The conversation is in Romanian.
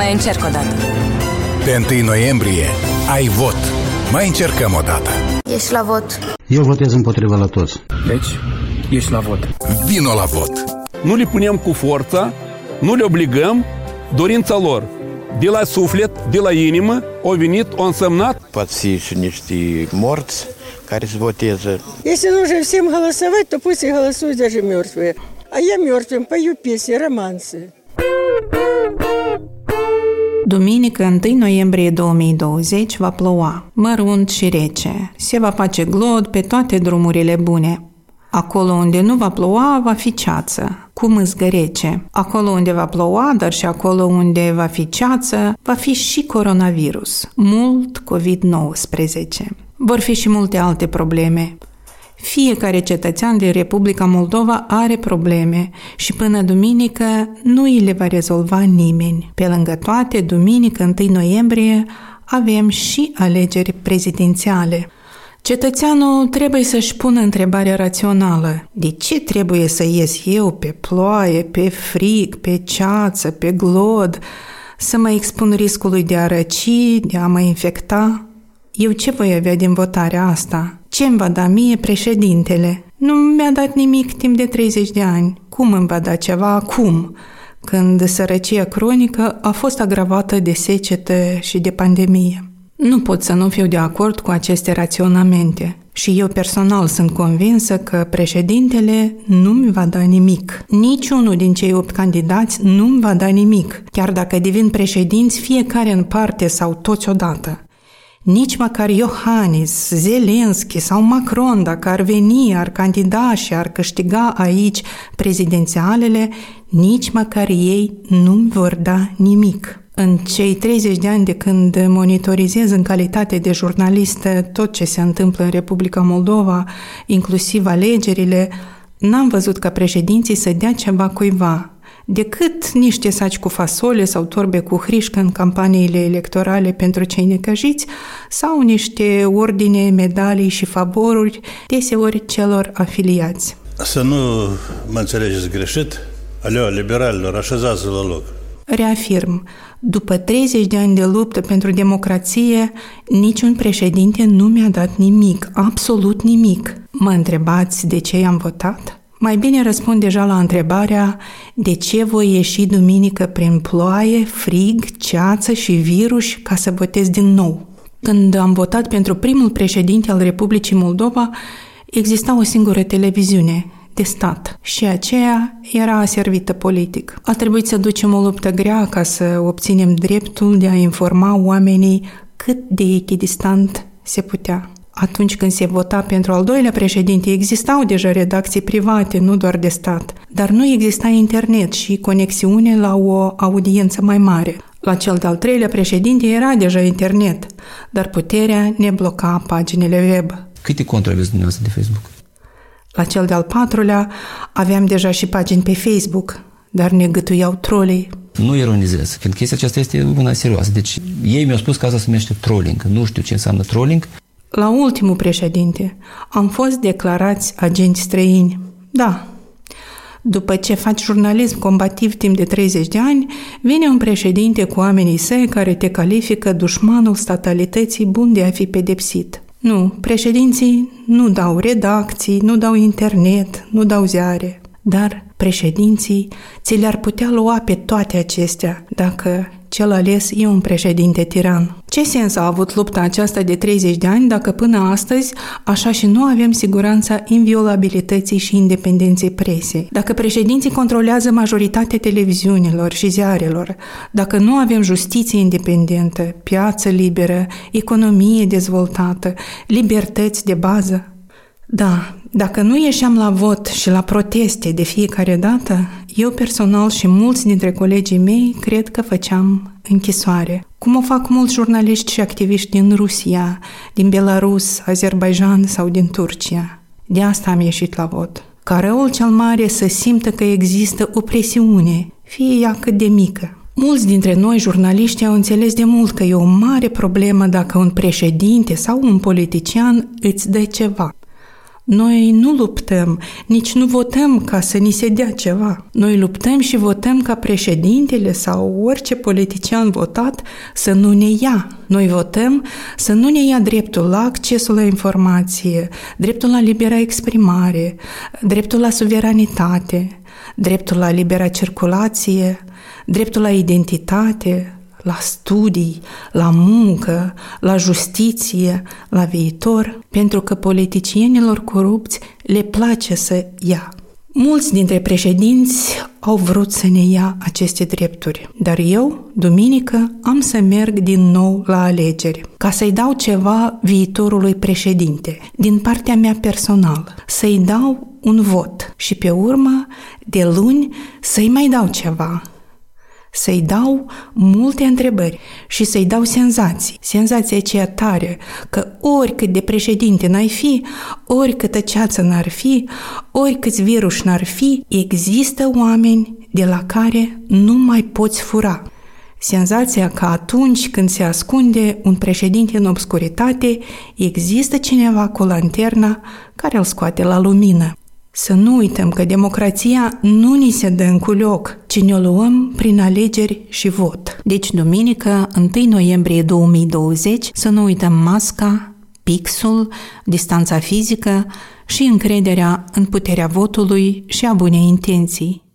Mai încerc o dată. Pe 1 noiembrie ai vot. Mai încercăm o dată. Ești la vot. Eu votez împotriva la toți. Deci, ești la vot. Vino la vot. Nu le punem cu forța, nu le obligăm, dorința lor. De la suflet, de la inimă, au venit, au însemnat. Pot fi și niște morți care să voteze. Если нужно всем голосовать, то пусть и голосуют даже мертвые. А я мертвым пою песни, романсы. Duminică 1 noiembrie 2020 va ploua, mărunt și rece. Se va face glod pe toate drumurile bune. Acolo unde nu va ploua, va fi ceață, cu mâzgă rece. Acolo unde va ploua, dar și acolo unde va fi ceață, va fi și coronavirus, mult COVID-19. Vor fi și multe alte probleme. Fiecare cetățean din Republica Moldova are probleme și până duminică nu îi le va rezolva nimeni. Pe lângă toate, duminică 1 noiembrie avem și alegeri prezidențiale. Cetățeanul trebuie să-și pună întrebarea rațională. De ce trebuie să ies eu pe ploaie, pe frig, pe ceață, pe glod, să mă expun riscului de a răci, de a mă infecta? Eu ce voi avea din votarea asta? Ce îmi va da mie președintele? Nu mi-a dat nimic timp de 30 de ani. Cum îmi va da ceva acum? Când sărăcia cronică a fost agravată de secetă și de pandemie. Nu pot să nu fiu de acord cu aceste raționamente. Și eu personal sunt convinsă că președintele nu mi va da nimic. Niciunul din cei opt candidați nu mi va da nimic, chiar dacă devin președinți fiecare în parte sau toți odată. Nici măcar Iohannis, Zelenski sau Macron, dacă ar veni, ar candida și ar câștiga aici prezidențialele, nici măcar ei nu vor da nimic. În cei 30 de ani de când monitorizez în calitate de jurnalistă tot ce se întâmplă în Republica Moldova, inclusiv alegerile, n-am văzut ca președinții să dea ceva cuiva, decât niște saci cu fasole sau torbe cu hrișcă în campaniile electorale pentru cei necăjiți sau niște ordine, medalii și favoruri deseori celor afiliați. Să nu mă înțelegeți greșit, aleo, liberalilor, așezați la loc. Reafirm, după 30 de ani de luptă pentru democrație, niciun președinte nu mi-a dat nimic, absolut nimic. Mă întrebați de ce i-am votat? Mai bine răspund deja la întrebarea de ce voi ieși duminică prin ploaie, frig, ceață și virus ca să votez din nou. Când am votat pentru primul președinte al Republicii Moldova, exista o singură televiziune, de stat și aceea era aservită politic. A trebuit să ducem o luptă grea ca să obținem dreptul de a informa oamenii cât de echidistant se putea. Atunci când se vota pentru al doilea președinte, existau deja redacții private, nu doar de stat, dar nu exista internet și conexiune la o audiență mai mare. La cel de-al treilea președinte era deja internet, dar puterea ne bloca paginile web. Câte conturi aveți dumneavoastră de Facebook? La cel de-al patrulea aveam deja și pagini pe Facebook, dar ne gătuiau trolei. Nu ironizez, fiindcă chestia aceasta este una serioasă. Deci ei mi-au spus că asta se numește trolling. Nu știu ce înseamnă trolling. La ultimul președinte am fost declarați agenți străini. Da, după ce faci jurnalism combativ timp de 30 de ani, vine un președinte cu oamenii săi care te califică dușmanul statalității bun de a fi pedepsit. Nu, președinții nu dau redacții, nu dau internet, nu dau ziare, dar președinții ți le-ar putea lua pe toate acestea dacă cel ales e un președinte tiran. Ce sens a avut lupta aceasta de 30 de ani dacă până astăzi așa și nu avem siguranța inviolabilității și independenței presei? Dacă președinții controlează majoritatea televiziunilor și ziarelor, dacă nu avem justiție independentă, piață liberă, economie dezvoltată, libertăți de bază, da, dacă nu ieșeam la vot și la proteste de fiecare dată, eu personal și mulți dintre colegii mei cred că făceam închisoare. Cum o fac mulți jurnaliști și activiști din Rusia, din Belarus, Azerbaijan sau din Turcia. De asta am ieșit la vot. Ca răul cel mare să simtă că există o presiune, fie ea cât de mică. Mulți dintre noi, jurnaliști, au înțeles de mult că e o mare problemă dacă un președinte sau un politician îți dă ceva. Noi nu luptăm, nici nu votăm ca să ni se dea ceva. Noi luptăm și votăm ca președintele sau orice politician votat să nu ne ia. Noi votăm să nu ne ia dreptul la accesul la informație, dreptul la libera exprimare, dreptul la suveranitate, dreptul la libera circulație, dreptul la identitate, la studii, la muncă, la justiție, la viitor, pentru că politicienilor corupți le place să ia. Mulți dintre președinți au vrut să ne ia aceste drepturi, dar eu, duminică, am să merg din nou la alegeri, ca să-i dau ceva viitorului președinte, din partea mea personală, să-i dau un vot și pe urmă, de luni, să-i mai dau ceva, să-i dau multe întrebări și să-i dau senzații. Senzația aceea tare că oricât de președinte n-ai fi, oricâtă ceață n-ar fi, oricâți virus n-ar fi, există oameni de la care nu mai poți fura. Senzația că atunci când se ascunde un președinte în obscuritate, există cineva cu lanterna care îl scoate la lumină. Să nu uităm că democrația nu ni se dă în culioc, ci ne luăm prin alegeri și vot. Deci, duminică, 1 noiembrie 2020, să nu uităm masca, pixul, distanța fizică și încrederea în puterea votului și a bunei intenții.